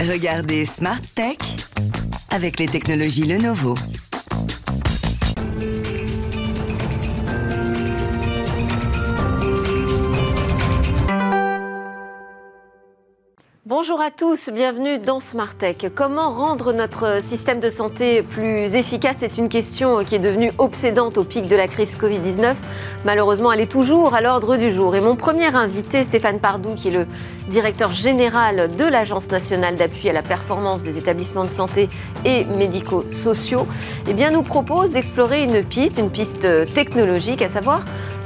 Regardez Smart Tech avec les technologies Lenovo. Bonjour à tous, bienvenue dans Smart Tech. Comment rendre notre système de santé plus efficace C'est une question qui est devenue obsédante au pic de la crise Covid-19. Malheureusement, elle est toujours à l'ordre du jour. Et mon premier invité, Stéphane Pardou, qui est le directeur général de l'Agence nationale d'appui à la performance des établissements de santé et médico-sociaux, eh bien, nous propose d'explorer une piste, une piste technologique, à savoir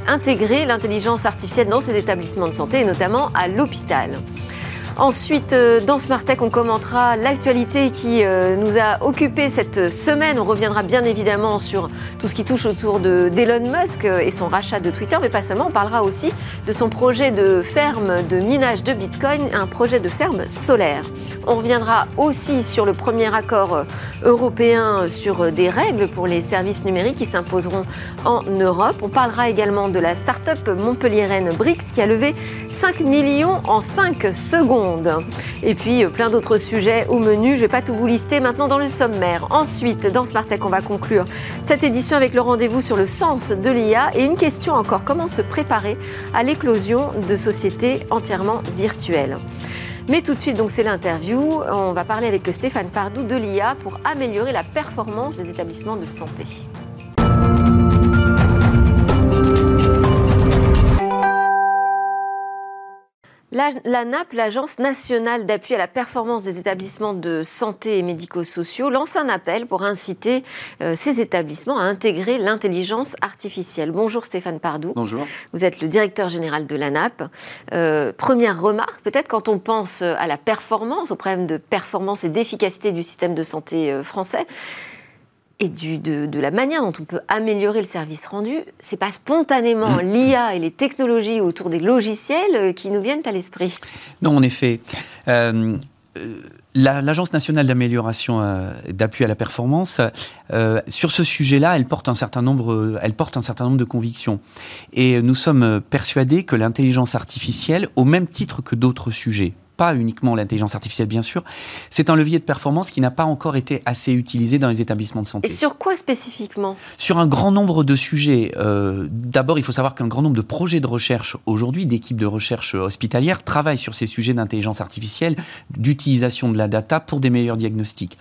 intégrer l'intelligence artificielle dans ces établissements de santé et notamment à l'hôpital. Ensuite, euh, dans Smart Tech, on commentera l'actualité qui euh, nous a occupé cette semaine. On reviendra bien évidemment sur tout ce qui touche autour d'Elon Musk et son rachat de Twitter, mais pas seulement. On parlera aussi de son projet de ferme de minage de Bitcoin, un projet de ferme solaire. On reviendra aussi sur le premier accord euh, européen sur des règles pour les services numériques qui s'imposeront en Europe. On parlera également de la start-up montpelliéraine Brix qui a levé 5 millions en 5 secondes. Et puis euh, plein d'autres sujets au menu. Je ne vais pas tout vous lister maintenant dans le sommaire. Ensuite, dans Smartech, on va conclure cette édition avec le rendez-vous sur le sens de l'IA et une question encore comment se préparer à l'éclosion de sociétés entièrement virtuelles? Mais tout de suite, donc c'est l'interview. On va parler avec Stéphane Pardou de l'IA pour améliorer la performance des établissements de santé. La, NAP, l'Agence nationale d'appui à la performance des établissements de santé et médico-sociaux, lance un appel pour inciter euh, ces établissements à intégrer l'intelligence artificielle. Bonjour Stéphane Pardou. Bonjour. Vous êtes le directeur général de la NAP. Euh, première remarque, peut-être quand on pense à la performance, au problème de performance et d'efficacité du système de santé euh, français, et du, de, la manière dont on peut améliorer le service rendu, c'est pas spontanément mm. l'IA et les technologies autour des logiciels euh, qui nous viennent à l'esprit. Non, en effet. Euh, euh, L'Agence nationale d'amélioration d'appui à la performance, sur ce sujet-là, elle porte un certain nombre, elle porte un certain nombre de convictions. Et nous sommes persuadés que l'intelligence artificielle, au même titre que d'autres sujets, pas uniquement l'intelligence artificielle bien sûr, c'est un levier de performance qui n'a pas encore été assez utilisé dans les établissements de santé. Et sur quoi spécifiquement? Sur un grand nombre de sujets. Euh, d'abord, il faut savoir qu'un grand nombre de projets de recherche aujourd'hui, d'équipes de recherche hospitalières, travaillent sur ces sujets d'intelligence artificielle, d'utilisation de la data pour des meilleurs diagnostics.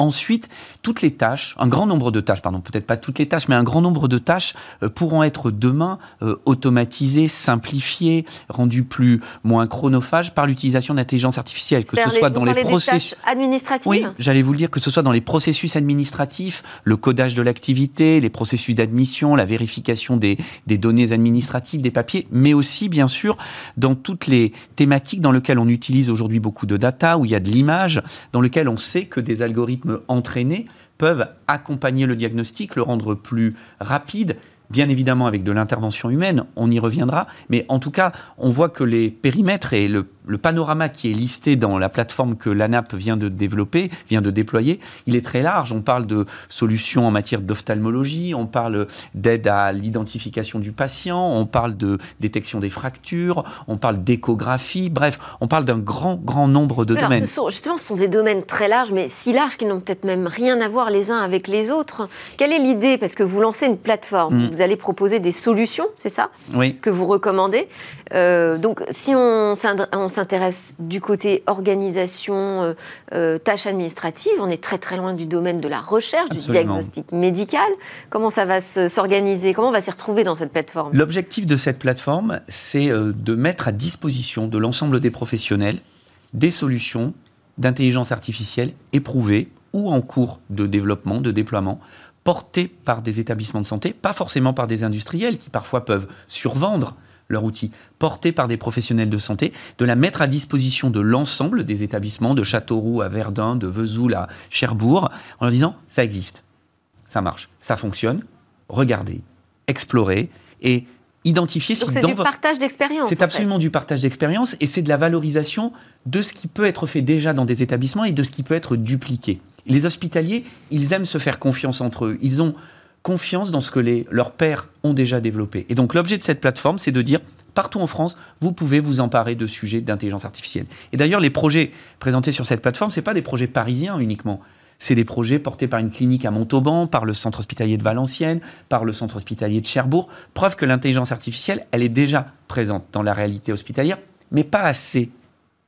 Ensuite, toutes les tâches, un grand nombre de tâches, pardon, peut-être pas toutes les tâches, mais un grand nombre de tâches euh, pourront être demain euh, automatisées, simplifiées, rendues plus moins chronophages par l'utilisation d'intelligence artificielle, que ce soit dans les processus administratifs. Oui, j'allais vous le dire que ce soit dans les processus administratifs, le codage de l'activité, les processus d'admission, la vérification des, des données administratives, des papiers, mais aussi bien sûr dans toutes les thématiques dans lesquelles on utilise aujourd'hui beaucoup de data, où il y a de l'image, dans lesquelles on sait que des algorithmes entraînés peuvent accompagner le diagnostic, le rendre plus rapide, bien évidemment avec de l'intervention humaine, on y reviendra, mais en tout cas, on voit que les périmètres et le le panorama qui est listé dans la plateforme que l'ANAP vient de développer, vient de déployer, il est très large. On parle de solutions en matière d'ophtalmologie, on parle d'aide à l'identification du patient, on parle de détection des fractures, on parle d'échographie, bref, on parle d'un grand, grand nombre de domaines. Ce sont, justement, ce sont des domaines très larges, mais si larges qu'ils n'ont peut-être même rien à voir les uns avec les autres. Quelle est l'idée? Parce que vous lancez une plateforme, mm. vous allez proposer des solutions, c'est ça? Oui. Que vous recommandez. Euh, donc, si on s'intéresse du côté organisation, euh, euh, tâches administratives, on est très très loin du domaine de la recherche, du diagnostic médical. Comment ça va s'organiser? Comment on va s'y retrouver dans cette plateforme? L'objectif de cette plateforme, c'est de mettre à disposition de l'ensemble des professionnels des solutions d'intelligence artificielle éprouvées ou en cours de développement, de déploiement, portées par des établissements de santé, pas forcément par des industriels qui parfois peuvent survendre leur outil, porté par des professionnels de santé, de la mettre à disposition de l'ensemble des établissements, de Châteauroux à Verdun, de Vesoul à Cherbourg, en leur disant ça existe, ça marche, ça fonctionne, regardez, explorez et identifier si c'est du partage d'expérience. C'est absolument du partage d'expérience et c'est de la valorisation de ce qui peut être fait déjà dans des établissements et de ce qui peut être dupliqué. Les hospitaliers, ils aiment se faire confiance entre eux. Ils ont confiance dans ce que les, leurs pairs ont déjà développé. Et donc l'objet de cette plateforme, c'est de dire, partout en France, vous pouvez vous emparer de sujets d'intelligence artificielle. Et d'ailleurs, les projets présentés sur cette plateforme, ce pas des projets parisiens uniquement. C'est des projets portés par une clinique à Montauban, par le centre hospitalier de Valenciennes, par le centre hospitalier de Cherbourg. Preuve que l'intelligence artificielle, elle est déjà présente dans la réalité hospitalière, mais pas assez,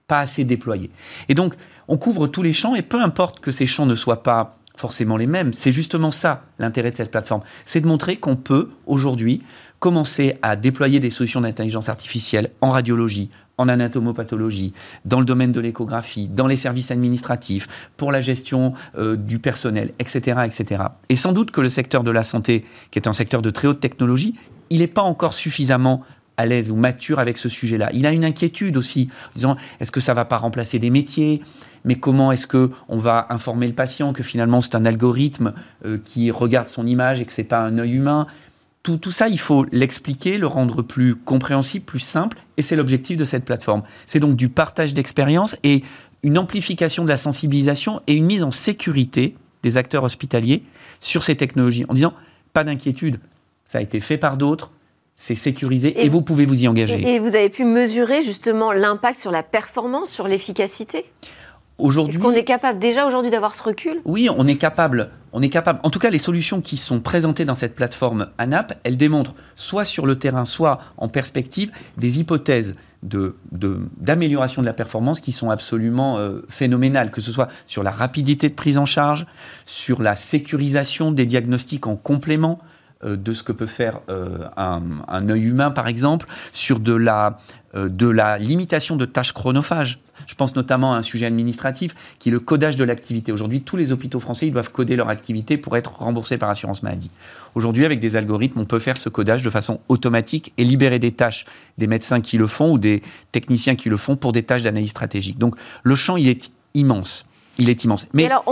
pas assez déployée. Et donc, on couvre tous les champs, et peu importe que ces champs ne soient pas forcément les mêmes, c'est justement ça l'intérêt de cette plateforme. C'est de montrer qu'on peut aujourd'hui commencer à déployer des solutions d'intelligence artificielle en radiologie, en anatomopathologie, dans le domaine de l'échographie, dans les services administratifs, pour la gestion euh, du personnel, etc., etc. Et sans doute que le secteur de la santé, qui est un secteur de très haute technologie, il n'est pas encore suffisamment à l'aise ou mature avec ce sujet-là. Il a une inquiétude aussi, en disant est-ce que ça va pas remplacer des métiers? Mais comment est-ce que on va informer le patient que finalement c'est un algorithme euh, qui regarde son image et que c'est pas un œil humain? Tout, tout, ça, il faut l'expliquer, le rendre plus compréhensible, plus simple, et c'est l'objectif de cette plateforme. C'est donc du partage d'expérience et une amplification de la sensibilisation et une mise en sécurité des acteurs hospitaliers sur ces technologies, en disant, pas d'inquiétude, ça a été fait par d'autres, c'est sécurisé et, vous pouvez vous y engager. Et vous avez pu mesurer justement l'impact sur la performance, sur l'efficacité? Aujourd'hui, est-ce qu'on est capable déjà aujourd'hui d'avoir ce recul? Oui, on est capable. On est capable. En tout cas, les solutions qui sont présentées dans cette plateforme ANAP, elles démontrent soit sur le terrain, soit en perspective des hypothèses de, d'amélioration de, la performance qui sont absolument euh, phénoménales, que ce soit sur la rapidité de prise en charge, sur la sécurisation des diagnostics en complément, de ce que peut faire euh, un, œil humain, par exemple, sur de la, de la limitation de tâches chronophages. Je pense notamment à un sujet administratif qui est le codage de l'activité. Aujourd'hui, tous les hôpitaux français ils doivent coder leur activité pour être remboursés par assurance maladie. Aujourd'hui, avec des algorithmes, on peut faire ce codage de façon automatique et libérer des tâches des médecins qui le font ou des techniciens qui le font pour des tâches d'analyse stratégique. Donc le champ, il est immense il est immense. Mais alors,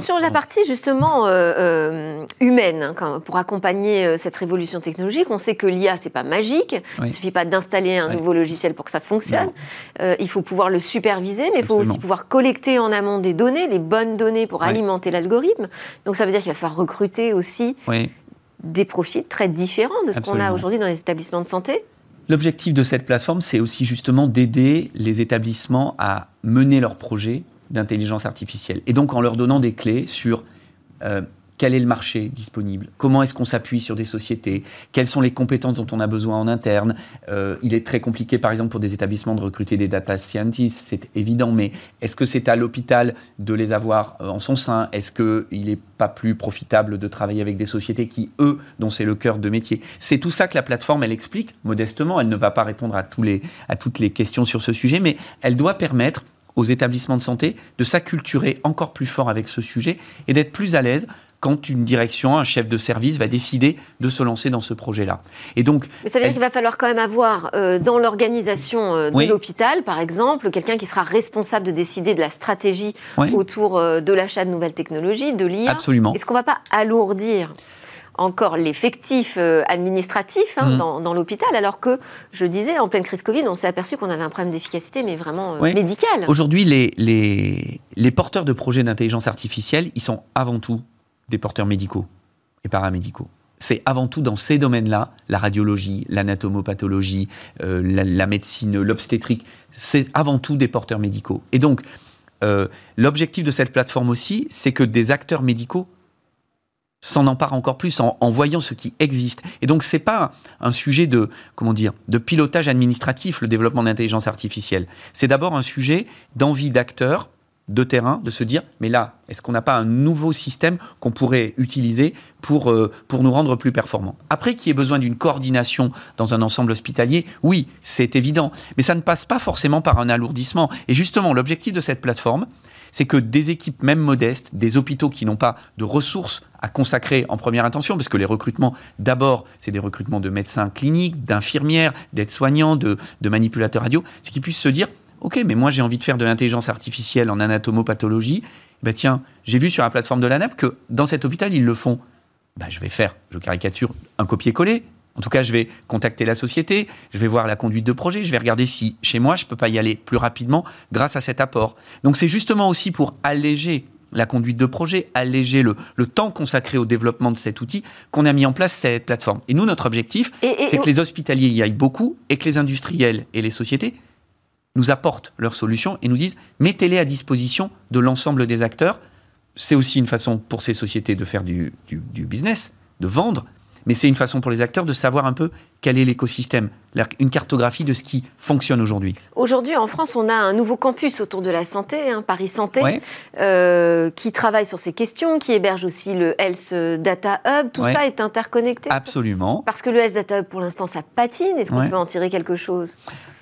sur, la partie justement euh, euh, humaine, hein, pour accompagner euh, cette révolution technologique, on sait que l'IA c'est pas magique. Il suffit pas d'installer un nouveau logiciel pour que ça fonctionne. il faut pouvoir le superviser, mais il faut aussi pouvoir collecter en amont des données, les bonnes données pour alimenter l'algorithme. Donc ça veut dire qu'il va falloir recruter aussi des profils très différents de ce qu'on a aujourd'hui dans les établissements de santé. L'objectif de cette plateforme, c'est aussi justement d'aider les établissements à mener leurs projets d'intelligence artificielle. Et donc en leur donnant des clés sur euh, quel est le marché disponible, comment est-ce qu'on s'appuie sur des sociétés, quelles sont les compétences dont on a besoin en interne. Euh, il est très compliqué, par exemple, pour des établissements de recruter des data scientists, c'est évident, mais est-ce que c'est à l'hôpital de les avoir euh, en son sein? Est-ce qu'il n'est pas plus profitable de travailler avec des sociétés qui, eux, dont c'est le cœur de métier? C'est tout ça que la plateforme, elle explique modestement. Elle ne va pas répondre à, tous les, à toutes les questions sur ce sujet, mais elle doit permettre aux établissements de santé de s'acculturer encore plus fort avec ce sujet et d'être plus à l'aise quand une direction, un chef de service va décider de se lancer dans ce projet-là. Et donc, Mais ça veut dire qu'il va falloir quand même avoir euh, dans l'organisation euh, de l'hôpital, par exemple, quelqu'un qui sera responsable de décider de la stratégie autour euh, de l'achat de nouvelles technologies, de l'IA. Absolument. Est-ce qu'on ne va pas alourdir encore l'effectif euh, administratif hein, mmh. dans, l'hôpital, alors que, je disais, en pleine crise Covid, on s'est aperçu qu'on avait un problème d'efficacité, mais vraiment euh, médical. Aujourd'hui, les, les, les, porteurs de projets d'intelligence artificielle, ils sont avant tout des porteurs médicaux et paramédicaux. C'est avant tout dans ces domaines-là, la radiologie, l'anatomopathologie, euh, la, médecine, l'obstétrique, c'est avant tout des porteurs médicaux. Et donc, l'objectif de cette plateforme aussi, c'est que des acteurs médicaux s'en empare encore plus en, voyant ce qui existe. Et donc, c'est pas un sujet de, comment dire, de pilotage administratif, le développement d'intelligence artificielle. C'est d'abord un sujet d'envie d'acteurs de terrain, de se dire, mais là, est-ce qu'on n'a pas un nouveau système qu'on pourrait utiliser pour, euh, pour nous rendre plus performants? Après, qu'il y ait besoin d'une coordination dans un ensemble hospitalier, oui, c'est évident, mais ça ne passe pas forcément par un alourdissement. Et justement, l'objectif de cette plateforme, c'est que des équipes, même modestes, des hôpitaux qui n'ont pas de ressources à consacrer en première intention, parce que les recrutements, d'abord, c'est des recrutements de médecins cliniques, d'infirmières, d'aides-soignants, de, manipulateurs radio, c'est qu'ils puissent se dire, OK, mais moi j'ai envie de faire de l'intelligence artificielle en anatomopathologie. Ben tiens, j'ai vu sur la plateforme de l'ANAP que dans cet hôpital, ils le font. Ben, je vais faire, je caricature, un copier-coller. En tout cas, je vais contacter la société, je vais voir la conduite de projet, je vais regarder si chez moi, je ne peux pas y aller plus rapidement grâce à cet apport. Donc c'est justement aussi pour alléger la conduite de projet, alléger le, le, temps consacré au développement de cet outil, qu'on a mis en place cette plateforme. Et nous, notre objectif, c'est que les hospitaliers y aillent beaucoup et que les industriels et les sociétés nous apportent leurs solutions et nous disent mettez-les à disposition de l'ensemble des acteurs. C'est aussi une façon pour ces sociétés de faire du, du business, de vendre, mais c'est une façon pour les acteurs de savoir un peu quel est l'écosystème, une cartographie de ce qui fonctionne aujourd'hui. Aujourd'hui, en France, on a un nouveau campus autour de la santé, hein, Paris Santé, euh, qui travaille sur ces questions, qui héberge aussi le Health Data Hub. Tout ça est interconnecté Absolument. Parce que le Health Data Hub, pour l'instant, ça patine. Est-ce qu'on peut en tirer quelque chose?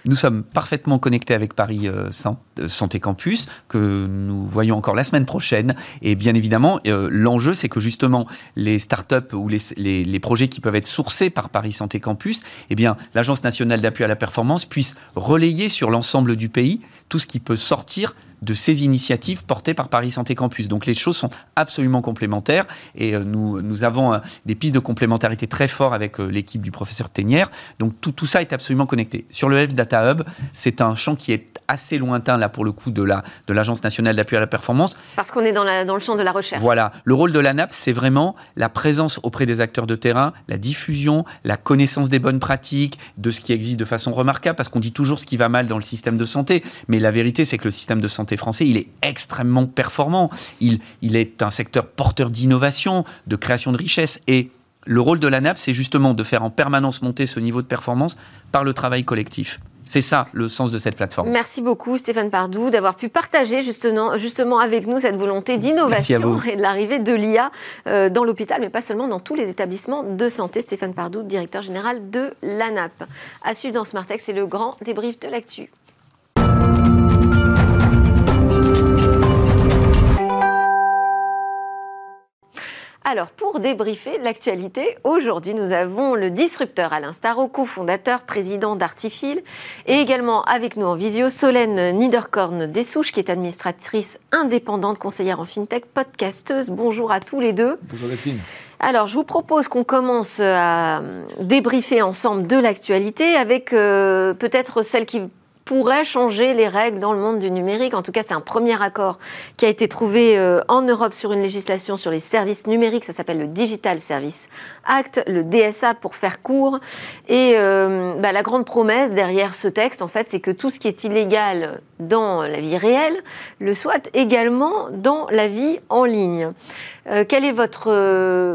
Nous sommes parfaitement connectés avec Paris euh, euh, Santé Campus, que nous voyons encore la semaine prochaine. Et bien évidemment, euh, l'enjeu, c'est que justement, les startups ou les, les, projets qui peuvent être sourcés par Paris Santé Campus, eh bien, l'Agence nationale d'appui à la performance puisse relayer sur l'ensemble du pays tout ce qui peut sortir de ces initiatives portées par Paris Santé Campus. Donc les choses sont absolument complémentaires et euh, nous, nous avons euh, des pistes de complémentarité très fortes avec euh, l'équipe du professeur Ténière. Donc tout, tout ça est absolument connecté. Sur le Health Data Hub, c'est un champ qui est assez lointain là pour le coup de la de l'Agence nationale d'appui à la performance. Parce qu'on est dans, la, dans le champ de la recherche. Voilà. Le rôle de l'ANAP, c'est vraiment la présence auprès des acteurs de terrain, la diffusion, la connaissance des bonnes pratiques, de ce qui existe de façon remarquable, parce qu'on dit toujours ce qui va mal dans le système de santé, mais la vérité, c'est que le système de santé français, il est extrêmement performant. Il, il est un secteur porteur d'innovation, de création de richesse. Et le rôle de l'ANAP, c'est justement de faire en permanence monter ce niveau de performance par le travail collectif. C'est ça le sens de cette plateforme. Merci beaucoup Stéphane Pardou d'avoir pu partager justement, justement avec nous cette volonté d'innovation et de l'arrivée de l'IA euh, dans l'hôpital, mais pas seulement dans tous les établissements de santé. Stéphane Pardou, directeur général de l'ANAP. À suivre dans Smartex, c'est le grand débrief de l'actu. Alors, pour débriefer l'actualité, aujourd'hui, nous avons le disrupteur Alain Starot, cofondateur, président d'Artifil, et également avec nous en visio Solène Niederkorn Dessouches, qui est administratrice indépendante, conseillère en fintech, podcasteuse. Bonjour à tous les deux. Bonjour Delphine. Alors, je vous propose qu'on commence à débriefer ensemble de l'actualité avec euh, peut-être celle qui pourrait changer les règles dans le monde du numérique. En tout cas, c'est un premier accord qui a été trouvé euh, en Europe sur une législation sur les services numériques. Ça s'appelle le Digital Service Act, le DSA pour faire court. Et euh, bah, la grande promesse derrière ce texte, en fait, c'est que tout ce qui est illégal dans la vie réelle le soit également dans la vie en ligne. Euh, quel est votre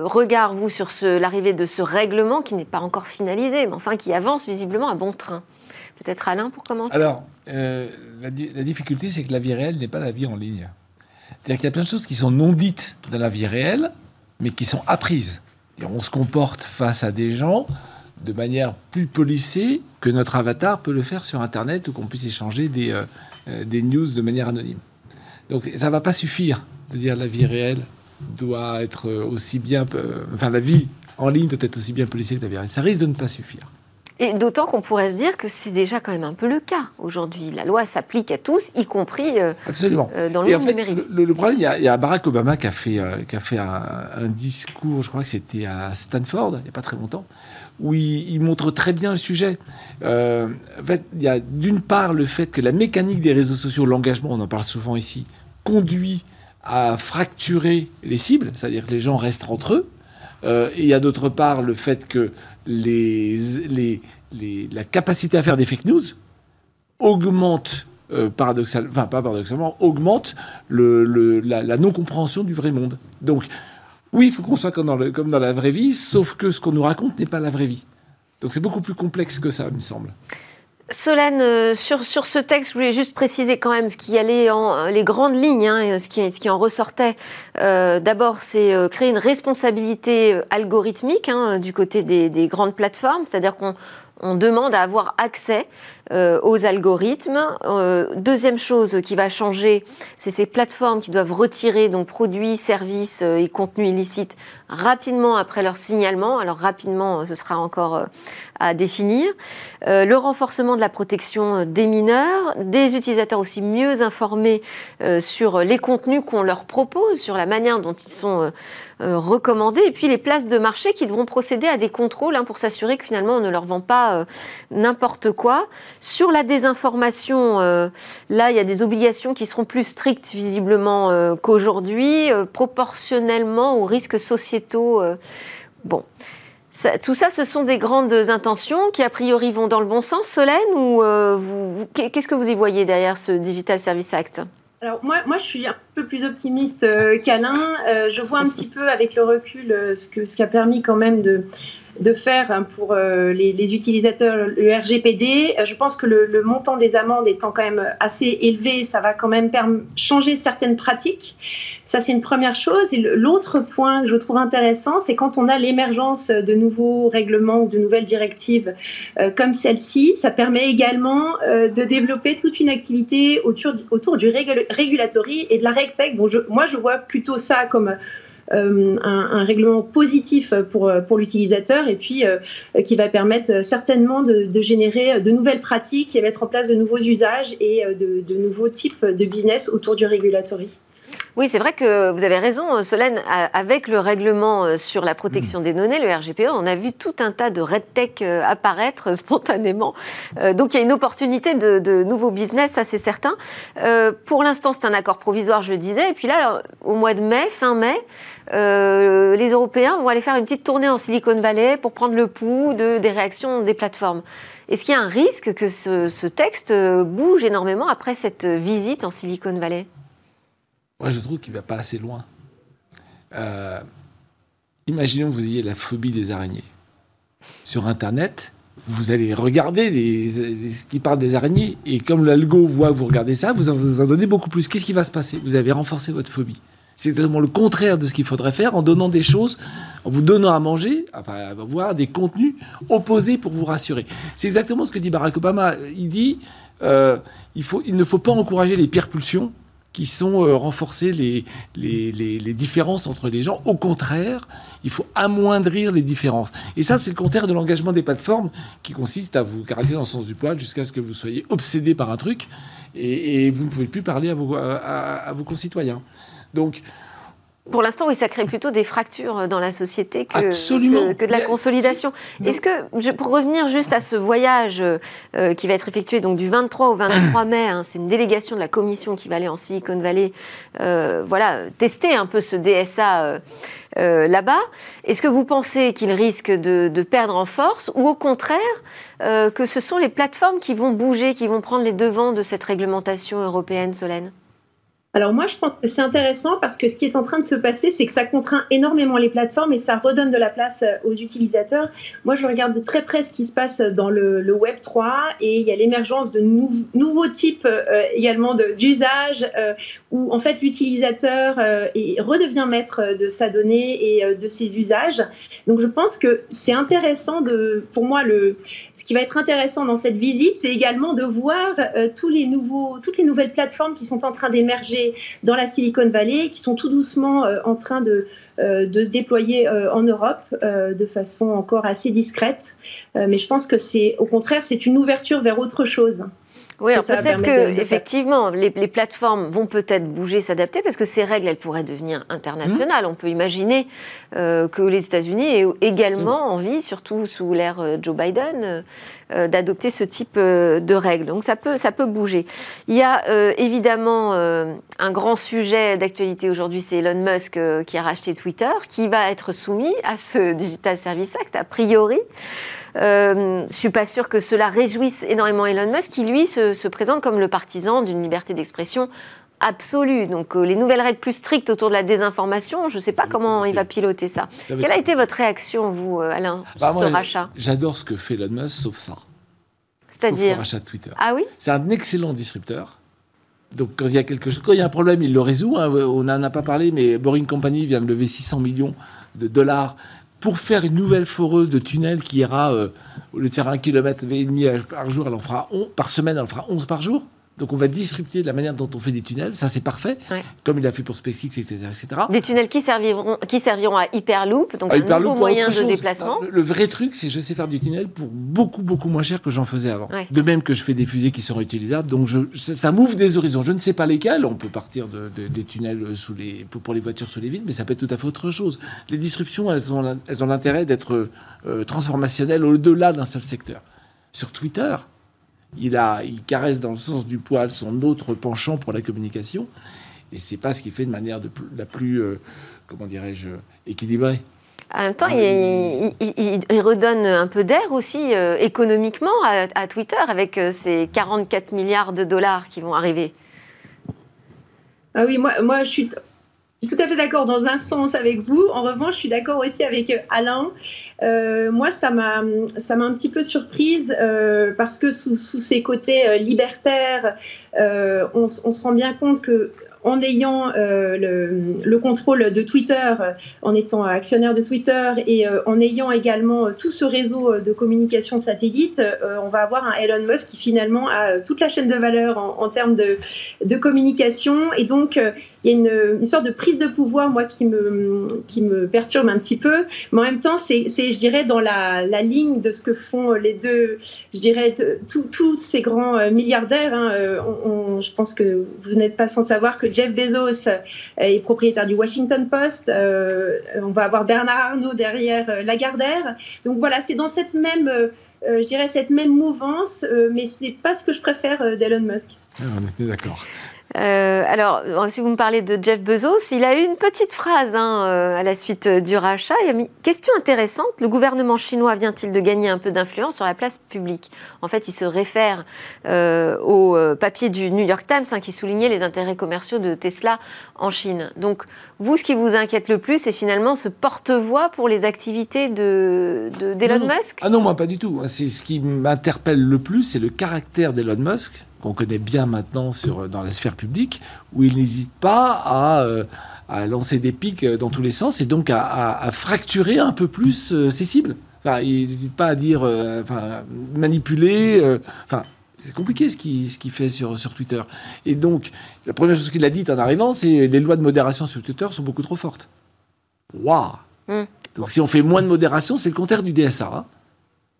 regard, vous, sur l'arrivée de ce règlement qui n'est pas encore finalisé, mais enfin qui avance visiblement à bon train? Peut-être Alain pour commencer Alors, euh, la, difficulté, c'est que la vie réelle n'est pas la vie en ligne. C'est-à-dire qu'il y a plein de choses qui sont non dites dans la vie réelle, mais qui sont apprises. On se comporte face à des gens de manière plus polissée que notre avatar peut le faire sur Internet ou qu'on puisse échanger des, euh, euh, des news de manière anonyme. Donc ça ne va pas suffire de dire la vie réelle doit être aussi bien... enfin, la vie en ligne doit être aussi bien policier que la vie réelle. Ça risque de ne pas suffire. Et d'autant qu'on pourrait se dire que c'est déjà quand même un peu le cas aujourd'hui. La loi s'applique à tous, y compris euh, Absolument. Euh, dans le monde numérique. Le, problème, il y, a, Barack Obama qui a fait, euh, qui a fait un, discours, je crois que c'était à Stanford, il n'y a pas très longtemps, où il, montre très bien le sujet. en fait, il y a d'une part le fait que la mécanique des réseaux sociaux, l'engagement, on en parle souvent ici, conduit à fracturer les cibles, c'est-à-dire que les gens restent entre eux. Et il y a d'autre part le fait que la capacité à faire des fake news augmente euh, paradoxalement, pas paradoxalement, augmente la, non-compréhension du vrai monde. Donc, oui, il faut qu'on soit comme dans, comme dans la vraie vie, sauf que ce qu'on nous raconte n'est pas la vraie vie. Donc c'est beaucoup plus complexe que ça, il me semble. Solène, euh, sur, sur ce texte, je voulais juste préciser quand même ce qui allait en les grandes lignes, hein, ce, qui, en ressortait. Euh, d'abord, c'est euh, créer une responsabilité algorithmique hein, du côté des, des grandes plateformes, c'est-à-dire qu'on on demande à avoir accès euh, aux algorithmes. Euh, deuxième chose qui va changer, c'est ces plateformes qui doivent retirer donc produits, services euh, et contenus illicites rapidement après leur signalement. Alors rapidement, ce sera encore à définir. le renforcement de la protection des mineurs, des utilisateurs aussi mieux informés sur les contenus qu'on leur propose, sur la manière dont ils sont recommandés, et puis les places de marché qui devront procéder à des contrôles hein, pour s'assurer que finalement on ne leur vend pas pas n'importe quoi. Sur la désinformation, là, il y a des obligations qui seront plus strictes visiblement qu'aujourd'hui, proportionnellement aux risques sociétaux. bon tout ça, ce sont des grandes intentions qui, a priori, vont dans le bon sens. Solène, euh, qu'est-ce que vous y voyez derrière ce Digital Service Act? Alors moi, moi, je suis un peu plus optimiste euh, qu'Alain. Euh, je vois un petit peu avec le recul ce, que, ce qui a permis quand même de, de faire hein, pour euh, les, utilisateurs le RGPD. Euh, je pense que le, montant des amendes étant quand même assez élevé, ça va quand même changer certaines pratiques. Ça, c'est une première chose. L'autre point que je trouve intéressant, c'est quand on a l'émergence de nouveaux règlements ou de nouvelles directives euh, comme celle-ci, ça permet également de développer toute une activité autour, autour du régulatory et de la RegTech. Bon, moi, je vois plutôt ça comme euh, un, règlement positif pour, pour l'utilisateur et puis euh, qui va permettre certainement de, générer de nouvelles pratiques et mettre en place de nouveaux usages et euh, de, de nouveaux types de business autour du regulatory. Oui, c'est vrai que vous avez raison, Solène. Avec le règlement sur la protection des données, le RGPE, on a vu tout un tas de red tech apparaître spontanément. Donc il y a une opportunité de, de nouveaux business, ça c'est certain. Pour l'instant, c'est un accord provisoire, je le disais. Et puis là, au mois de mai, fin mai, euh, les Européens vont aller faire une petite tournée en Silicon Valley pour prendre le pouls de, des réactions des plateformes. Est-ce qu'il y a un risque que ce, texte bouge énormément après cette visite en Silicon Valley? Moi, je trouve qu'il ne va pas assez loin. Euh, imaginons que vous ayez la phobie des araignées. Sur Internet, vous allez regarder ce qui parle des araignées, et comme l'algo voit que vous regardez ça, vous en, vous en donnez beaucoup plus. Qu'est-ce qui va se passer? Vous avez renforcé votre phobie. C'est exactement le contraire de ce qu'il faudrait faire en donnant des choses, en vous donnant à manger, enfin, avoir des contenus opposés pour vous rassurer. C'est exactement ce que dit Barack Obama. Il dit euh, il, il ne faut pas encourager les pires pulsions qui sont euh, renforcer les, différences entre les gens. Au contraire, il faut amoindrir les différences. Et ça, c'est le contraire de l'engagement des plateformes qui consiste à vous caresser dans le sens du poil jusqu'à ce que vous soyez obsédé par un truc et, vous ne pouvez plus parler à vos, concitoyens. Pour l'instant, oui, ça crée plutôt des fractures dans la société que, que, de la consolidation. Est-ce que, pour revenir juste à ce voyage euh, qui va être effectué donc du 23 au 23 mai, hein, c'est une délégation de la commission qui va aller en Silicon Valley, euh, voilà, tester un peu ce DSA euh, là-bas. Est-ce que vous pensez qu'il risque de, de, perdre en force ou au contraire que ce sont les plateformes qui vont bouger, qui vont prendre les devants de cette réglementation européenne, Solène? Alors moi, je pense que c'est intéressant parce que ce qui est en train de se passer, c'est que ça contraint énormément les plateformes et ça redonne de la place euh, aux utilisateurs. Moi, je regarde de très près ce qui se passe dans le, Web 3 et il y a l'émergence de nouveaux types euh, également d'usages euh, où en fait l'utilisateur redevient maître de sa donnée et de ses usages. Donc je pense que c'est intéressant de, pour moi, le, ce qui va être intéressant dans cette visite, c'est également de voir tous les nouveaux, toutes les nouvelles plateformes qui sont en train d'émerger dans la Silicon Valley, qui sont tout doucement euh, en train de, euh, de se déployer euh, en Europe de façon encore assez discrète. mais je pense que c'est, au contraire, c'est une ouverture vers autre chose. Oui, peut-être que effectivement, les, plateformes vont peut-être bouger, s'adapter, parce que ces règles, elles pourraient devenir internationales. Mmh. On peut imaginer euh, que les États-Unis aient également envie, surtout sous l'ère euh, Joe Biden, euh, d'adopter ce type de règles. Donc ça peut, ça peut bouger. Il y a évidemment un grand sujet d'actualité aujourd'hui, c'est Elon Musk qui a racheté Twitter, qui va être soumis à ce Digital Service Act a priori. Euh, je suis pas sûre que cela réjouisse énormément Elon Musk, qui lui se, présente comme le partisan d'une liberté d'expression absolue. Donc euh, les nouvelles règles plus strictes autour de la désinformation, je ne sais pas comment il va piloter ça. Quelle a été votre réaction, vous, euh, Alain, bah, sur ce rachat? J'adore ce que fait Elon Musk, sauf ça. C'est-à-dire le rachat de Twitter. Ah oui? C'est un excellent disrupteur. Donc quand il y a quelque chose, quand il y a un problème, il le résout. Hein. On n'en a pas parlé, mais Boring Company vient de lever 600 millions de dollars pour faire une nouvelle foreuse de tunnel qui ira, euh, au lieu de faire un kilomètre et demi par jour, elle en fera 11, par semaine, elle en fera 11 par jour. Donc on va disrupter la manière dont on fait des tunnels, ça c'est parfait, comme il a fait pour SpaceX, etc. etc. Des tunnels qui serviront, qui serviront à Hyperloop, donc un nouveau moyen de déplacement. le, vrai truc, c'est que je sais faire du tunnel pour beaucoup, beaucoup moins cher que j'en faisais avant. De même que je fais des fusées qui sont réutilisables, donc je, ça, m'ouvre des horizons. Je ne sais pas lesquels, on peut partir de, des tunnels sous les, pour, les voitures sous les vides, mais ça peut être tout à fait autre chose. Les disruptions, elles ont, elles ont l'intérêt d'être euh, transformationnelles au-delà d'un seul secteur. sur Twitter. Il, a, il caresse dans le sens du poil son autre penchant pour la communication. Et c'est pas ce qu'il fait de manière de, la plus, euh, comment dirais-je, équilibrée. En même temps, il, il, redonne un peu d'air aussi euh, économiquement à, Twitter avec euh, ces 44 milliards de dollars qui vont arriver. Ah oui, moi, moi je suis tout à fait d'accord dans un sens avec vous. En revanche, je suis d'accord aussi avec euh, Alain. moi, ça m'a, ça m'a un petit peu surprise parce que sous, sous ses côtés libertaires, on, on, se rend bien compte que en ayant euh, le, contrôle de Twitter, en étant actionnaire de Twitter et euh, en ayant également tout ce réseau de communication satellite, euh, on va avoir un Elon Musk qui finalement a toute la chaîne de valeur en, termes de, communication. Et donc, il y a une, sorte de prise de pouvoir, moi, qui me, qui me perturbe un petit peu. Mais en même temps, c'est, je dirais, dans la, la, ligne de ce que font les deux, je dirais, tous ces grands milliardaires. Hein. je pense que vous n'êtes pas sans savoir que Jeff Bezos euh, est propriétaire du Washington Post. Euh, on va avoir Bernard Arnault derrière euh, Lagardère. Donc voilà, c'est dans cette même, je dirais, cette même mouvance, mais c'est pas ce que je préfère d'Elon Musk. Ah, on est d'accord. Euh, alors, si vous me parlez de Jeff Bezos, il a eu une petite phrase hein, euh, à la suite du rachat. Il a mis question intéressante le gouvernement chinois vient-il de gagner un peu d'influence sur la place publique? En fait, il se réfère euh, au papier du New York Times hein, qui soulignait les intérêts commerciaux de Tesla en Chine. Donc, vous, ce qui vous inquiète le plus, c'est finalement ce porte-voix pour les activités d'Elon de, d'Elon Musk? Ah non, moi pas du tout. C'est ce qui m'interpelle le plus, c'est le caractère d'Elon Musk qu'on connaît bien maintenant sur, dans la sphère publique, où il n'hésite pas à, euh, à, lancer des pics dans tous les sens et donc à, fracturer un peu plus euh, ses cibles. Enfin, il n'hésite pas à dire, euh, enfin, manipuler. enfin, c'est compliqué ce qu'il ce fait sur, sur Twitter. Et donc, la première chose qu'il a dit en arrivant, c'est les lois de modération sur Twitter sont beaucoup trop fortes. Waouh mmh. Donc, si on fait moins de modération, c'est le contraire du DSA. Hein.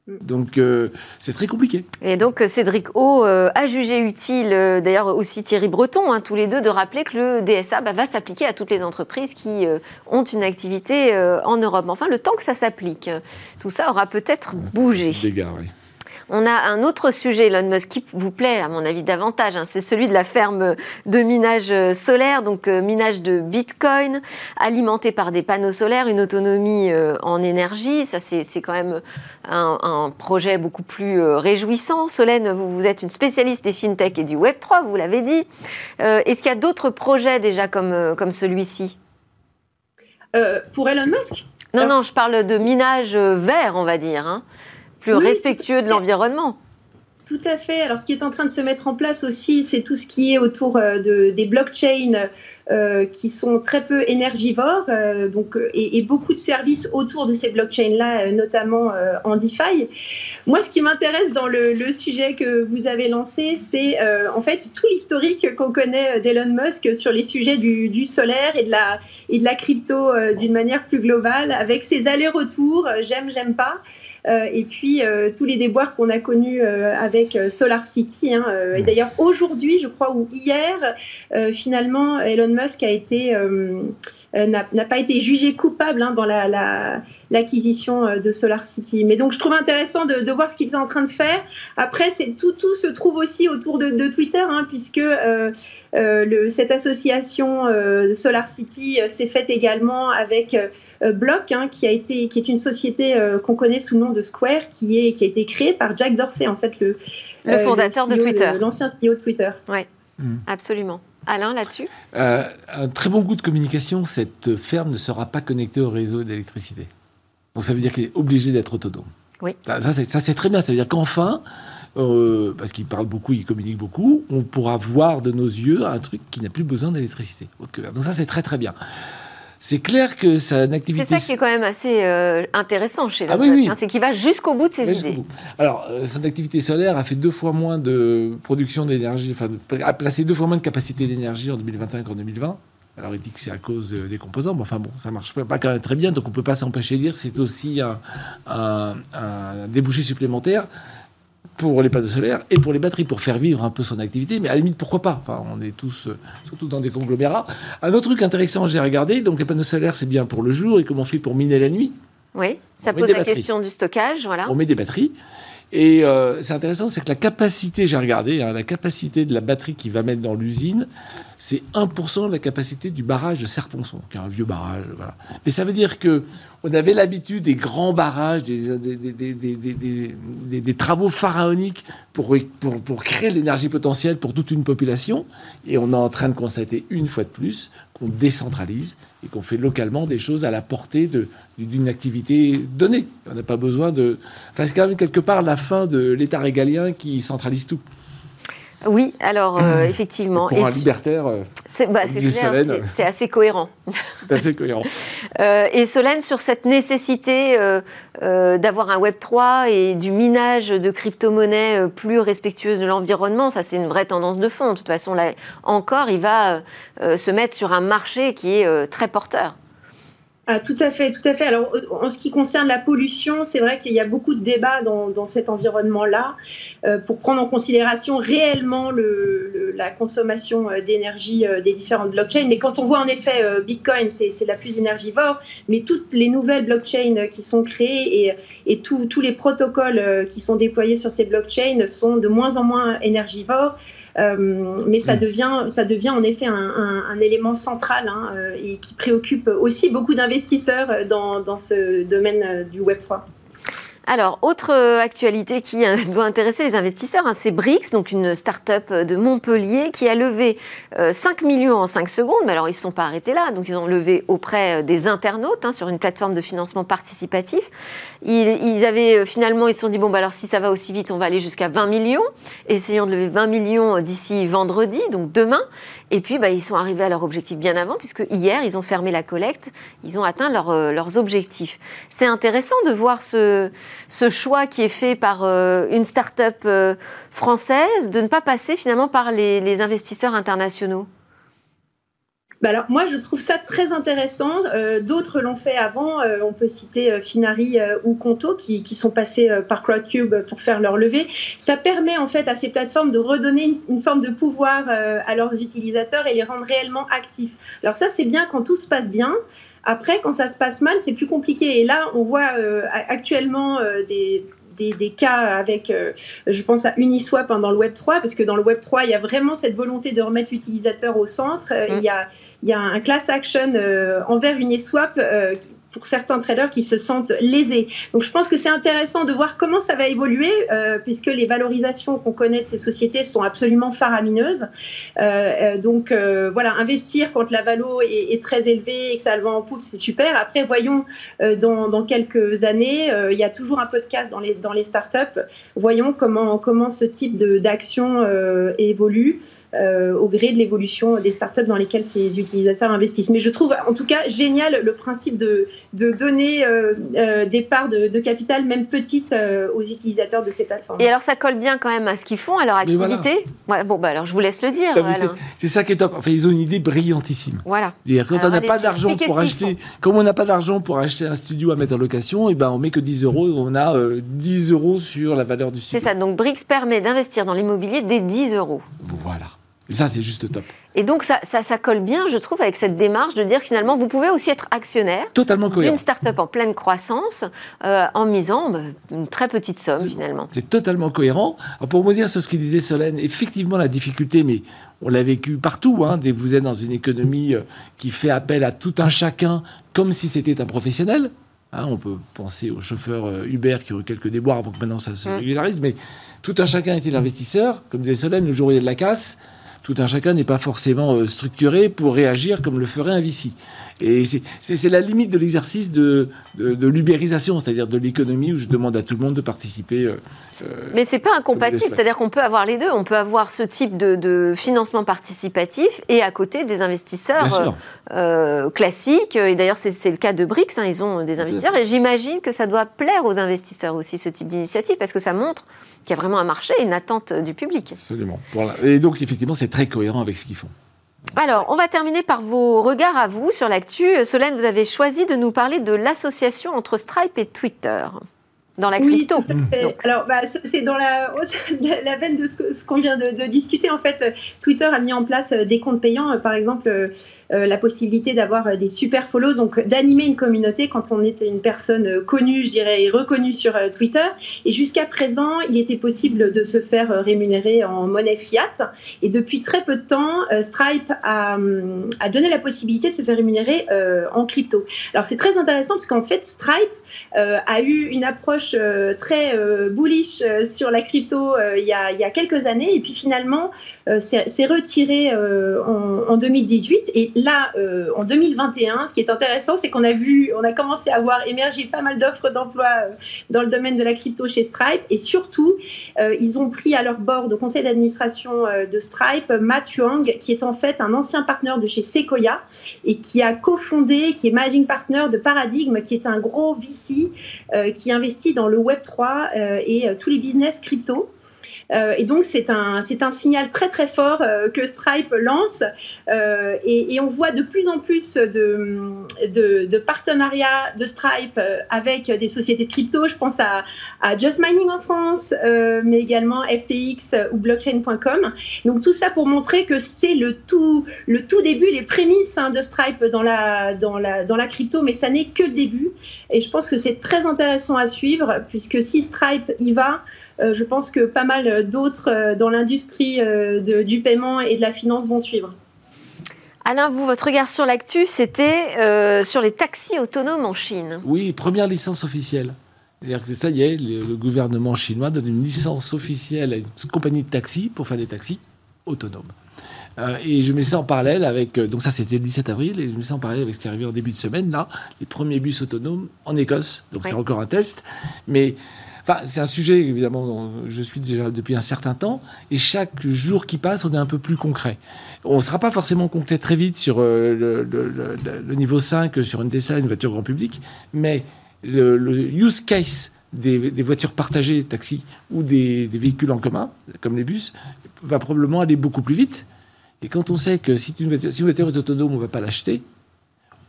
Donc euh, c'est très compliqué. Et donc Cédric O euh, a jugé utile, euh, d'ailleurs aussi Thierry Breton, hein, tous les deux, de rappeler que le DSA bah, va s'appliquer à toutes les entreprises qui ont une activité en Europe. Enfin, le temps que ça s'applique, tout ça aura peut-être bougé. Dégâts, oui. On a un autre sujet, Elon Musk, qui vous plaît, à mon avis, davantage. Hein. c'est celui de la ferme de minage solaire, donc euh, minage de Bitcoin, alimenté par des panneaux solaires, une autonomie euh, en énergie. Ça, c'est quand même un, projet beaucoup plus euh, réjouissant. Solène, vous, vous, êtes une spécialiste des fintech et du Web3, vous l'avez dit. Est-ce qu'il y a d'autres projets déjà comme, comme celui-ci? Pour Elon Musk? Non, non, je parle de minage vert, on va dire. Hein plus respectueux de l'environnement. Tout à fait. Alors, ce qui est en train de se mettre en place aussi, c'est tout ce qui est autour euh, de, des blockchains euh, qui sont très peu énergivores, euh, donc, et, beaucoup de services autour de ces blockchains-là, notamment en DeFi. Moi, ce qui m'intéresse dans le, sujet que vous avez lancé, c'est en fait tout l'historique qu'on connaît d'Elon Musk sur les sujets du, du, solaire et de la, et de la crypto d'une manière plus globale, avec ses allers-retours, j'aime, j'aime pas. Euh, et puis euh, tous les déboires qu'on a connus euh, avec Solar City. Hein, et d'ailleurs aujourd'hui, je crois, ou hier, finalement, Elon Musk a été n'a pas été jugé coupable hein, dans la, l'acquisition de Solar City. Mais donc, je trouve intéressant de, voir ce qu'il est en train de faire. Après, tout, tout se trouve aussi autour de, Twitter, hein, puisque le, cette association Solar City s'est faite également avec euh, Block, hein, qui, a été, qui est une société euh, qu'on connaît sous le nom de Square, qui, est, qui a été créée par Jack Dorsey, en fait, le, le fondateur de e Twitter. L'ancien CEO de Twitter. Oui, hmm. absolument. Alain, là-dessus? Euh, Un très bon goût de communication, cette ferme ne sera pas connectée au réseau d'électricité. Donc ça veut dire qu'il est obligé d'être autonome. Oui. Ça, ça c'est très bien. Ça veut dire qu'enfin, euh, parce qu'il parle beaucoup, il communique beaucoup, on pourra voir de nos yeux un truc qui n'a plus besoin d'électricité. Donc ça, c'est très très bien. C'est clair que sa activité. C'est ça qui est quand même assez euh, intéressant chez ah oui, c'est qu'il va jusqu'au bout de ses idées. Alors, euh, son activité solaire a fait deux fois moins de production d'énergie, enfin, a placé deux fois moins de capacité d'énergie en 2021 qu'en 2020. Alors, il dit que c'est à cause des composants, mais enfin bon, ça marche pas, pas quand même très bien, donc on peut pas s'empêcher de dire que c'est aussi un, un débouché supplémentaire pour les panneaux solaires et pour les batteries, pour faire vivre un peu son activité. Mais à la limite, pourquoi pas? Enfin, On est tous, euh, surtout dans des conglomérats. Un autre truc intéressant, j'ai regardé, donc les panneaux solaires, c'est bien pour le jour, et comment on fait pour miner la nuit Oui, ça pose la question du stockage, voilà. On met des batteries. Et euh, c'est intéressant, c'est que la capacité, j'ai regardé, hein, la capacité de la batterie qu'il va mettre dans l'usine, c'est 1% de la capacité du barrage de Serponçon, qui est un vieux barrage. Mais ça veut dire que on avait l'habitude des grands barrages, des, travaux pharaoniques pour créer l'énergie potentielle pour toute une population. Et on est en train de constater une fois de plus qu'on décentralise et qu'on fait localement des choses à la portée d'une activité donnée. On n'a pas besoin de... C'est quand même quelque part la fin de l'État régalien qui centralise tout. Oui, alors euh, effectivement. pour un libertaire, euh, c'est bah, assez cohérent. C'est assez cohérent. Euh, et Solène, sur cette nécessité d'avoir un Web 3 et du minage de crypto-monnaies plus respectueuses de l'environnement, ça c'est une vraie tendance de fond. De toute façon, là encore, il va se mettre sur un marché qui est très porteur. Ah, tout à fait, tout à fait. Alors, euh, en ce qui concerne la pollution, c'est vrai qu'il y a beaucoup de débats dans, dans cet environnement-là euh, pour prendre en considération réellement le, la consommation euh, d'énergie des différentes blockchains. Mais quand on voit en effet Bitcoin, c'est la plus énergivore, mais toutes les nouvelles blockchains qui sont créées et, et tous les protocoles qui sont déployés sur ces blockchains sont de moins en moins énergivores. Euh, mais ça mm. devient, ça devient en effet un, élément central hein, euh, et qui préoccupe aussi beaucoup d'investisseurs dans, dans, ce domaine euh, du Web 3. Alors, autre euh, actualité qui euh, doit intéresser les investisseurs, hein, c'est Brix, donc une start-up euh, de Montpellier qui a levé 5 millions en 5 secondes. Mais alors, ils ne sont pas arrêtés là. Donc, ils ont levé auprès des internautes hein, sur une plateforme de financement participatif. Ils, avaient finalement, ils se sont dit bon, bah alors si ça va aussi vite, on va aller jusqu'à 20 millions. Essayons de lever 20 millions d'ici vendredi, donc demain. Et puis, bah, ils sont arrivés à leur objectif bien avant, puisque hier, ils ont fermé la collecte. Ils ont atteint leurs objectifs. C'est intéressant de voir ce ce choix qui est fait par euh, une start-up euh, française de ne pas passer finalement par les, investisseurs internationaux bah alors moi je trouve ça très intéressant. Euh, d'autres l'ont fait avant. on peut citer Finari ou Conto qui, sont passés par Crowdcube pour faire leur levée. Ça permet en fait à ces plateformes de redonner une, une forme de pouvoir à leurs utilisateurs et les rendre réellement actifs. Alors ça c'est bien quand tout se passe bien. Après, quand ça se passe mal, c'est plus compliqué. Et là, on voit euh, actuellement euh, des, des, cas avec, euh, je pense à Uniswap hein, dans le Web 3, parce que dans le Web 3, il y a vraiment cette volonté de remettre l'utilisateur au centre. Mm. Il, y a, il, y a, un class action envers Uniswap pour certains traders qui se sentent lésés. Donc je pense que c'est intéressant de voir comment ça va évoluer, euh, puisque les valorisations qu'on connaît de ces sociétés sont absolument faramineuses. Euh, euh, donc voilà, investir quand la valo est, très élevée et que ça le vend en poupe, c'est super. Après, voyons dans, quelques années, il y a toujours un peu de casse dans les, dans les startups. Voyons comment, comment ce type d'action évolue. Au gré de l'évolution des startups dans lesquelles ces utilisateurs investissent. Mais je trouve en tout cas génial le principe de, de donner euh, euh, des parts de, capital, même petites, euh, aux utilisateurs de ces plateformes. Et alors, ça colle bien quand même à ce qu'ils font, à leur activité. bon, bah alors je vous laisse le dire. C'est ça qui est top. Enfin, ils ont une idée brillantissime. Voilà. quand on n'a pas d'argent pour acheter, comme on n'a pas d'argent pour acheter un studio à mettre en location, et eh ben on met que 10 euros, on a 10 euros sur la valeur du studio. C'est ça. Donc Brix permet d'investir dans l'immobilier des 10 euros. Voilà. Ça, c'est juste top. Et donc, ça, ça, colle bien, je trouve, avec cette démarche de dire finalement, vous pouvez aussi être actionnaire d'une start-up en pleine croissance euh, en misant bah, une très petite somme, finalement. C'est totalement cohérent. Alors, pour dire sur ce que disait Solène, effectivement, la difficulté, mais on l'a vécu partout, hein, dès que vous êtes dans une économie euh, qui fait appel à tout un chacun comme si c'était un professionnel. Hein, on peut penser aux chauffeurs euh, Uber qui ont eu quelques déboires avant que maintenant ça se mm. régularise, mais tout un chacun était l'investisseur. Comme disait Solène, le jour où il y a de la casse, tout un chacun n'est pas forcément euh, structuré pour réagir comme le ferait un Vici. Et c'est la limite de l'exercice de, de, l'ubérisation, c'est-à-dire de l'économie où je demande à tout le monde de participer. Euh, euh, Mais c'est pas incompatible, c'est-à-dire qu'on peut avoir les deux. On peut avoir ce type de, financement participatif et à côté des investisseurs classiques. Et d'ailleurs, c'est le cas de BRICS, hein, ils ont des investisseurs. Et j'imagine que ça doit plaire aux investisseurs aussi, ce type d'initiative, parce que ça montre qu'il y a vraiment un marché, une attente du public. Absolument. Voilà. Et donc, effectivement, c'est très cohérent avec ce qu'ils font. Alors, on va terminer par vos regards à vous sur l'actu. Solène, vous avez choisi de nous parler de l'association entre Stripe et Twitter. Dans la crypto. Oui, Alors, bah, c'est dans la, la, veine de ce, qu'on vient de, discuter. En fait, Twitter a mis en place euh, des comptes payants, euh, par exemple, euh, la possibilité d'avoir des super follows, donc d'animer une communauté quand on est une personne connue, je dirais, et reconnue sur Twitter. Et jusqu'à présent, il était possible de se faire rémunérer en monnaie fiat. Et depuis très peu de temps, Stripe a, hum, a donné la possibilité de se faire rémunérer en crypto. Alors, c'est très intéressant parce qu'en fait, Stripe a eu une approche euh, très euh, bullish euh, sur la crypto il y, a, quelques années. Et puis finalement s'est retiré en, 2018 et là en 2021 ce qui est intéressant c'est qu'on a vu on a commencé à voir émerger pas mal d'offres d'emploi dans le domaine de la crypto chez Stripe. Et surtout ils ont pris à leur bord au conseil d'administration de Stripe Matt Young qui est en fait un ancien partenaire de chez Sequoia et qui a cofondé qui est managing partner de Paradigm qui est un gros VC qui investit dans le Web 3 euh, et euh, tous les business crypto. Euh, et donc, c'est un, c'est un signal très, très fort que Stripe lance. et, on voit de plus en plus de, de, partenariats de Stripe avec des sociétés de crypto. Je pense à, à Just Mining en France, mais également FTX ou blockchain.com. Donc, tout ça pour montrer que c'est le tout, le tout début, les prémices hein, de Stripe dans la, dans, la, dans la crypto, mais ça n'est que le début. Et je pense que c'est très intéressant à suivre, puisque si Stripe y va, euh, je pense que pas mal d'autres euh, dans l'industrie euh, du paiement et de la finance vont suivre. Alain, vous, votre regard sur l'actu, c'était sur les taxis autonomes en Chine. Oui, première licence officielle. C'est-à-dire que ça y est, le, gouvernement chinois donne une licence officielle à une compagnie de taxis pour faire des taxis autonomes. Euh, et je mets ça en parallèle avec. Euh, donc, ça, c'était le 17 avril. Et je mets ça en parallèle avec ce qui est arrivé en début de semaine, là, les premiers bus autonomes en Écosse. Donc, c'est encore un test. Mais. C'est un sujet, évidemment, dont je suis déjà depuis un certain temps. Et chaque jour qui passe, on est un peu plus concret. On ne sera pas forcément concret très vite sur euh, le, niveau 5, sur une Tesla, une voiture grand public. Mais le, use case des, voitures partagées, taxis, ou des, des, véhicules en commun, comme les bus, va probablement aller beaucoup plus vite. Et quand on sait que si une voiture, est autonome, on ne va pas l'acheter,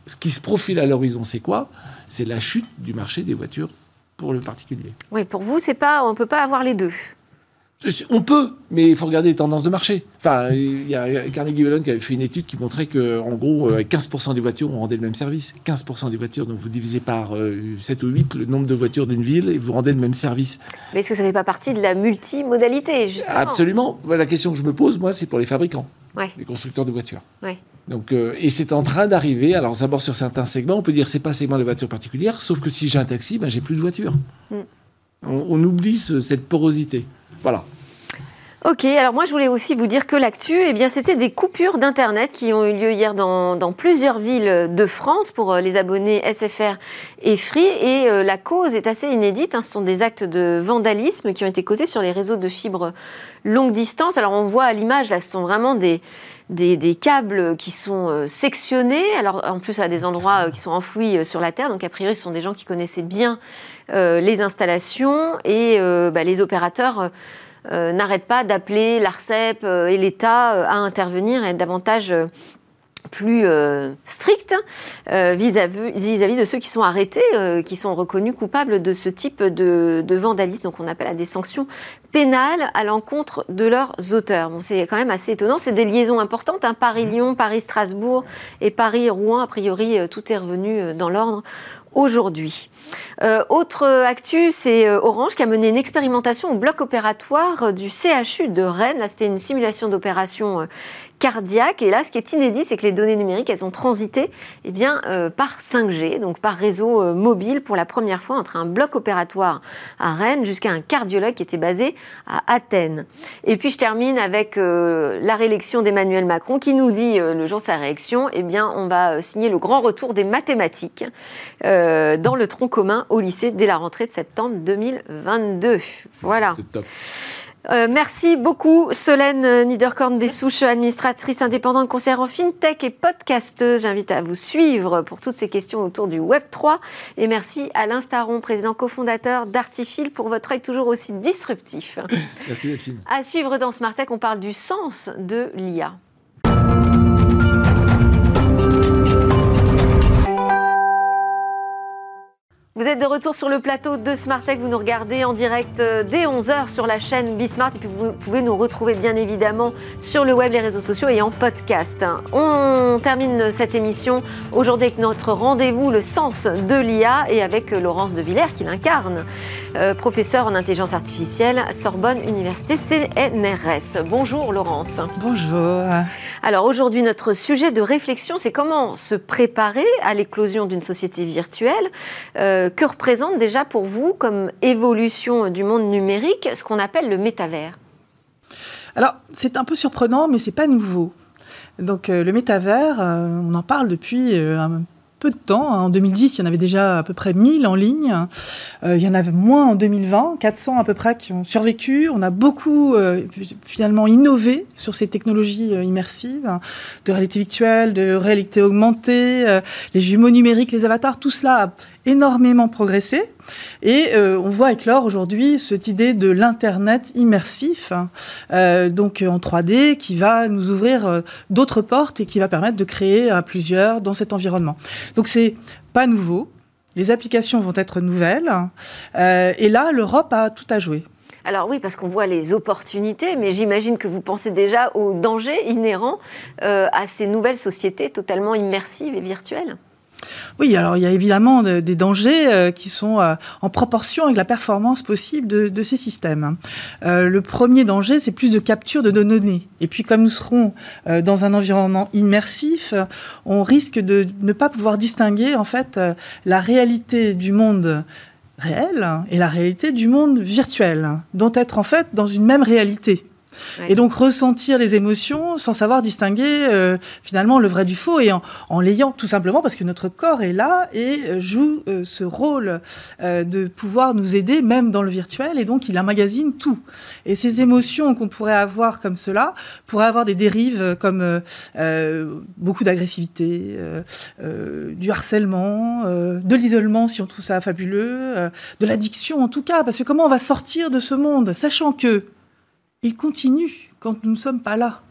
ce qui se profile à l'horizon, c'est quoi? C'est la chute du marché des voitures pour le particulier. Oui, pour vous, c'est pas, on ne peut pas avoir les deux. On peut, mais il faut regarder les tendances de marché. Enfin, il y a Carnegie Mellon qui avait fait une étude qui montrait que, en gros, 15% des voitures ont rendait le même service. 15% des voitures, donc vous divisez par 7 euh, ou 8 le nombre de voitures d'une ville et vous rendez le même service. Mais est-ce que ça ne fait pas partie de la multimodalité, justement? Absolument. La question que je me pose, moi, c'est pour les fabricants, les constructeurs de voitures. Donc, euh, et c'est en train d'arriver. Alors, d'abord sur certains segments, on peut dire c'est pas un segment de voitures particulières, sauf que si j'ai un taxi, ben, j'ai plus de voiture. Mm. On, on, oublie cette porosité. Voilà. Ok, alors moi je voulais aussi vous dire que l'actu, eh bien c'était des coupures d'internet qui ont eu lieu hier dans, plusieurs villes de France pour euh, les abonnés SFR et Free et euh, la cause est assez inédite. Hein. ce sont des actes de vandalisme qui ont été causés sur les réseaux de fibres longue distance. Alors on voit à l'image là, ce sont vraiment des des, câbles qui sont euh, sectionnés, alors en plus à des endroits qui sont enfouis sur la terre, donc a priori ce sont des gens qui connaissaient bien les installations. Et bah, les opérateurs euh, n'arrête pas d'appeler l'ARCEP euh, et l'État euh, à intervenir et être davantage plus strict vis-à-vis de ceux qui sont arrêtés, qui sont reconnus coupables de ce type de, vandalisme. Donc on appelle à des sanctions pénales à l'encontre de leurs auteurs. Bon, c'est quand même assez étonnant. C'est des liaisons importantes. Hein. Paris-Lyon, Paris-Strasbourg et Paris-Rouen. A priori, tout est revenu dans l'ordre aujourd'hui. Euh, autre actu, c'est euh, Orange qui a mené une expérimentation au bloc opératoire du CHU de Rennes. Là, c'était une simulation d'opération euh, cardiaque. Et là, ce qui est inédit, c'est que les données numériques, elles ont transité eh bien, euh, par 5G, donc par réseau euh, mobile pour la première fois entre un bloc opératoire à Rennes jusqu'à un cardiologue qui était basé à Athènes. Et puis je termine avec euh, la réélection d'Emmanuel Macron qui nous dit le jour de sa réélection, eh bien, on va signer le grand retour des mathématiques dans le tronc commun au lycée dès la rentrée de septembre 2022. Voilà. Euh, merci beaucoup, Solène Niederkorn des Souches, administratrice indépendante, conseillère en FinTech et podcasteuse. J'invite à vous suivre pour toutes ces questions autour du Web3. Et merci Alain Staron, président cofondateur d'Artifil, pour votre œil toujours aussi disruptif. Merci, Delphine. À suivre dans Smart Tech, on parle du sens de l'IA. Vous êtes de retour sur le plateau de Smart Tech. Vous nous regardez en direct euh, dès 11h sur la chaîne Bismart. Et puis vous pouvez nous retrouver bien évidemment sur le web, les réseaux sociaux et en podcast. On termine cette émission aujourd'hui avec notre rendez-vous Le sens de l'IA et avec Laurence de Villers qui l'incarne, euh, professeur en intelligence artificielle à Sorbonne Université CNRS. Bonjour Laurence. Bonjour. Alors aujourd'hui, notre sujet de réflexion, c'est comment se préparer à l'éclosion d'une société virtuelle. Euh, que représente déjà pour vous, comme évolution du monde numérique, ce qu'on appelle le métavers? Alors, c'est un peu surprenant, mais c'est pas nouveau. Donc, euh, le métavers, euh, on en parle depuis un peu de temps. Hein. En 2010, il y en avait déjà à peu près 1000 en ligne. Euh, il y en avait moins en 2020, 400 à peu près qui ont survécu. On a beaucoup euh, finalement innové sur ces technologies euh, immersives, hein, de réalité virtuelle, de réalité augmentée, les jumeaux numériques, les avatars, tout cela énormément progressé. Et euh, on voit éclore aujourd'hui cette idée de l'Internet immersif, hein, euh, donc en 3D, qui va nous ouvrir euh, d'autres portes et qui va permettre de créer à plusieurs dans cet environnement. Donc c'est pas nouveau. Les applications vont être nouvelles. et là, l'Europe a tout à jouer. Alors oui, parce qu'on voit les opportunités, mais j'imagine que vous pensez déjà aux dangers inhérents à ces nouvelles sociétés totalement immersives et virtuelles. Oui, alors il y a évidemment des dangers euh, qui sont euh, en proportion avec la performance possible de, ces systèmes. Euh, le premier danger, c'est plus de capture de données. Et puis comme nous serons dans un environnement immersif, on risque de ne pas pouvoir distinguer en fait la réalité du monde réel et la réalité du monde virtuel, dont être en fait dans une même réalité. Et donc ressentir les émotions sans savoir distinguer euh, finalement le vrai du faux et en, l'ayant tout simplement parce que notre corps est là et euh, joue euh, ce rôle de pouvoir nous aider même dans le virtuel. Et donc il emmagasine tout. Et ces émotions qu'on pourrait avoir comme cela pourraient avoir des dérives comme beaucoup d'agressivité, du harcèlement, de l'isolement si on trouve ça fabuleux, de l'addiction en tout cas. Parce que comment on va sortir de ce monde sachant que il continue quand nous ne sommes pas là.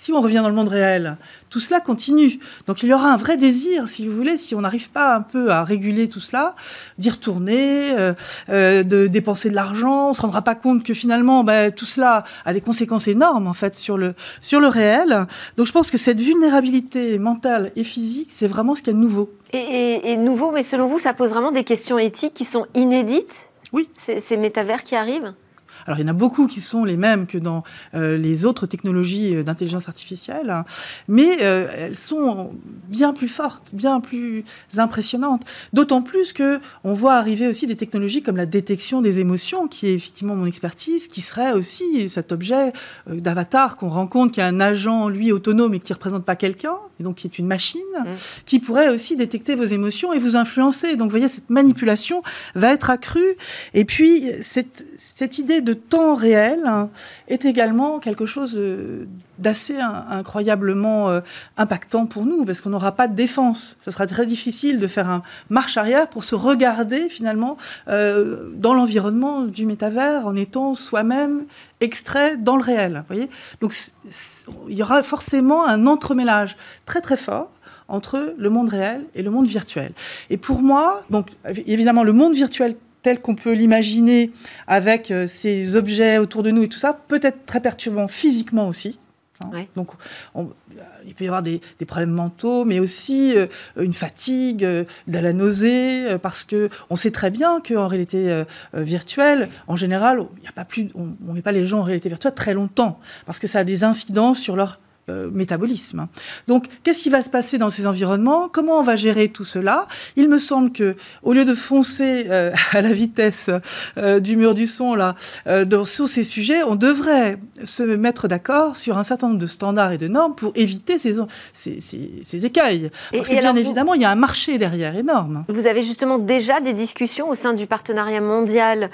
Si on revient dans le monde réel, tout cela continue. Donc il y aura un vrai désir, si vous voulez, si on n'arrive pas un peu à réguler tout cela, d'y retourner, euh, euh, de dépenser de l'argent. On se rendra pas compte que finalement, ben, tout cela a des conséquences énormes en fait sur le sur le réel. Donc je pense que cette vulnérabilité mentale et physique, c'est vraiment ce qu'il y a de nouveau. Et, nouveau, mais selon vous, ça pose vraiment des questions éthiques qui sont inédites? Oui. ces métavers qui arrivent? Alors il y en a beaucoup qui sont les mêmes que dans euh, les autres technologies euh, d'intelligence artificielle, hein. mais euh, elles sont bien plus fortes, bien plus impressionnantes. D'autant plus que on voit arriver aussi des technologies comme la détection des émotions, qui est effectivement mon expertise, qui serait aussi cet objet d'avatar qu'on rencontre, qui est un agent lui autonome et qui représente pas quelqu'un, et donc qui est une machine, mmh. qui pourrait aussi détecter vos émotions et vous influencer. Donc vous voyez, cette manipulation va être accrue. Et puis cette, cette idée de temps réel est également quelque chose euh, d'assez incroyablement euh, impactant pour nous, parce qu'on n'aura pas de défense. Ça sera très difficile de faire un marche arrière pour se regarder finalement euh, dans l'environnement du métavers en étant soi-même extrait dans le réel. Voyez? Donc il y aura forcément un entremêlage très très fort entre le monde réel et le monde virtuel. Et pour moi, donc évidemment, le monde virtuel tel qu'on peut l'imaginer avec euh, ces objets autour de nous et tout ça, peut être très perturbant physiquement aussi. Hein. Donc, il peut y avoir des, problèmes mentaux, mais aussi euh, une fatigue, euh, de la nausée, parce que on sait très bien qu'en réalité virtuelle, en général, y a pas plus, on ne met pas les gens en réalité virtuelle très longtemps, parce que ça a des incidences sur leur euh, métabolisme. Donc, qu'est-ce qui va se passer dans ces environnements? Comment on va gérer tout cela? Il me semble que, au lieu de foncer euh, à la vitesse euh, du mur du son là, sur ces sujets, on devrait se mettre d'accord sur un certain nombre de standards et de normes pour éviter ces, ces, écueils. Parce que bien évidemment, il y a un marché derrière énorme. Vous avez justement déjà des discussions au sein du partenariat mondial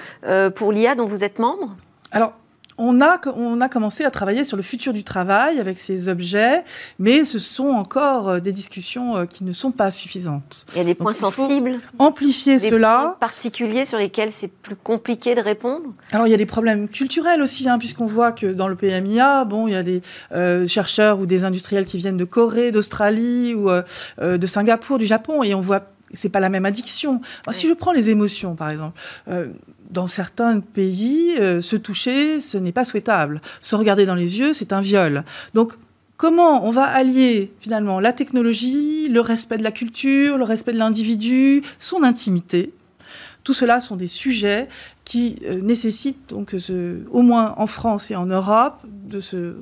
pour l'IA dont vous êtes membre? Alors, on a, on a commencé à travailler sur le futur du travail avec ces objets, mais ce sont encore euh, des discussions euh, qui ne sont pas suffisantes. Il y a des points sensibles Amplifier des cela. Points particuliers sur lesquels c'est plus compliqué de répondre Alors il y a des problèmes culturels aussi, hein, puisqu'on voit que dans le PMIA, bon, il y a des euh, chercheurs ou des industriels qui viennent de Corée, d'Australie ou de Singapour, du Japon, et on voit c'est pas la même addiction. Si je prends les émotions, par exemple, euh, dans certains pays, euh, se toucher, ce n'est pas souhaitable. Se regarder dans les yeux, c'est un viol. Donc, comment on va allier finalement la technologie, le respect de la culture, le respect de l'individu, son intimité? Tout cela sont des sujets qui euh, nécessitent donc, au moins en France et en Europe, de se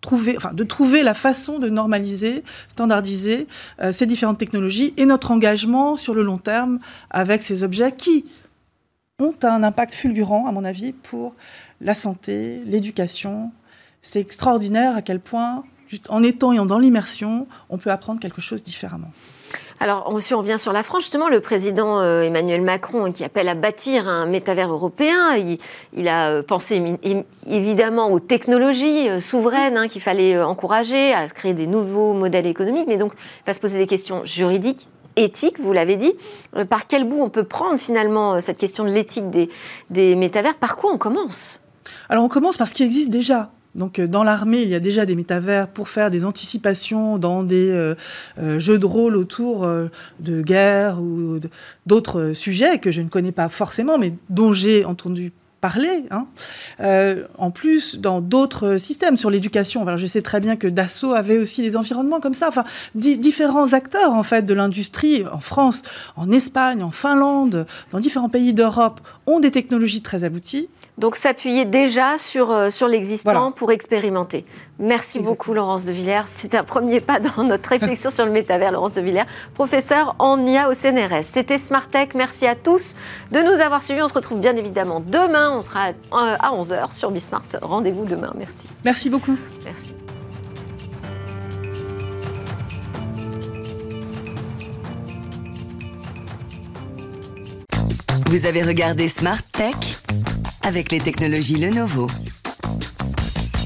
trouver, enfin, de trouver la façon de normaliser, standardiser euh, ces différentes technologies et notre engagement sur le long terme avec ces objets qui ont un impact fulgurant, à mon avis, pour la santé, l'éducation. C'est extraordinaire à quel point, en étant et en dans l'immersion, on peut apprendre quelque chose différemment. Alors, si on revient sur la France, justement, le président euh, Emmanuel Macron, qui appelle à bâtir un métavers européen, il, a euh, pensé évidemment aux technologies euh, souveraines hein, qu'il fallait encourager, à créer des nouveaux modèles économiques, mais donc il va se poser des questions juridiques, éthiques, vous l'avez dit. Par quel bout on peut prendre finalement cette question de l'éthique des, métavers? Par quoi on commence? Alors on commence par ce qui existe déjà. Donc, euh, dans l'armée, il y a déjà des métavers pour faire des anticipations dans des euh, euh, jeux de rôle autour de guerre ou d'autres sujets que je ne connais pas forcément, mais dont j'ai entendu parler. Hein. en plus, dans d'autres systèmes, sur l'éducation, je sais très bien que Dassault avait aussi des environnements comme ça. Enfin, différents acteurs en fait de l'industrie en France, en Espagne, en Finlande, dans différents pays d'Europe ont des technologies très abouties. Donc s'appuyer déjà sur, euh, sur l'existant pour expérimenter. Merci beaucoup Laurence de Villers. C'est un premier pas dans notre réflexion sur le métavers, Laurence de Villers, professeur en IA au CNRS. C'était Smart Tech. Merci à tous de nous avoir suivis. On se retrouve bien évidemment demain. On sera à 11h sur Bismart. Rendez-vous demain. Merci. Merci beaucoup. Merci. Vous avez regardé Smart Tech avec les technologies Lenovo.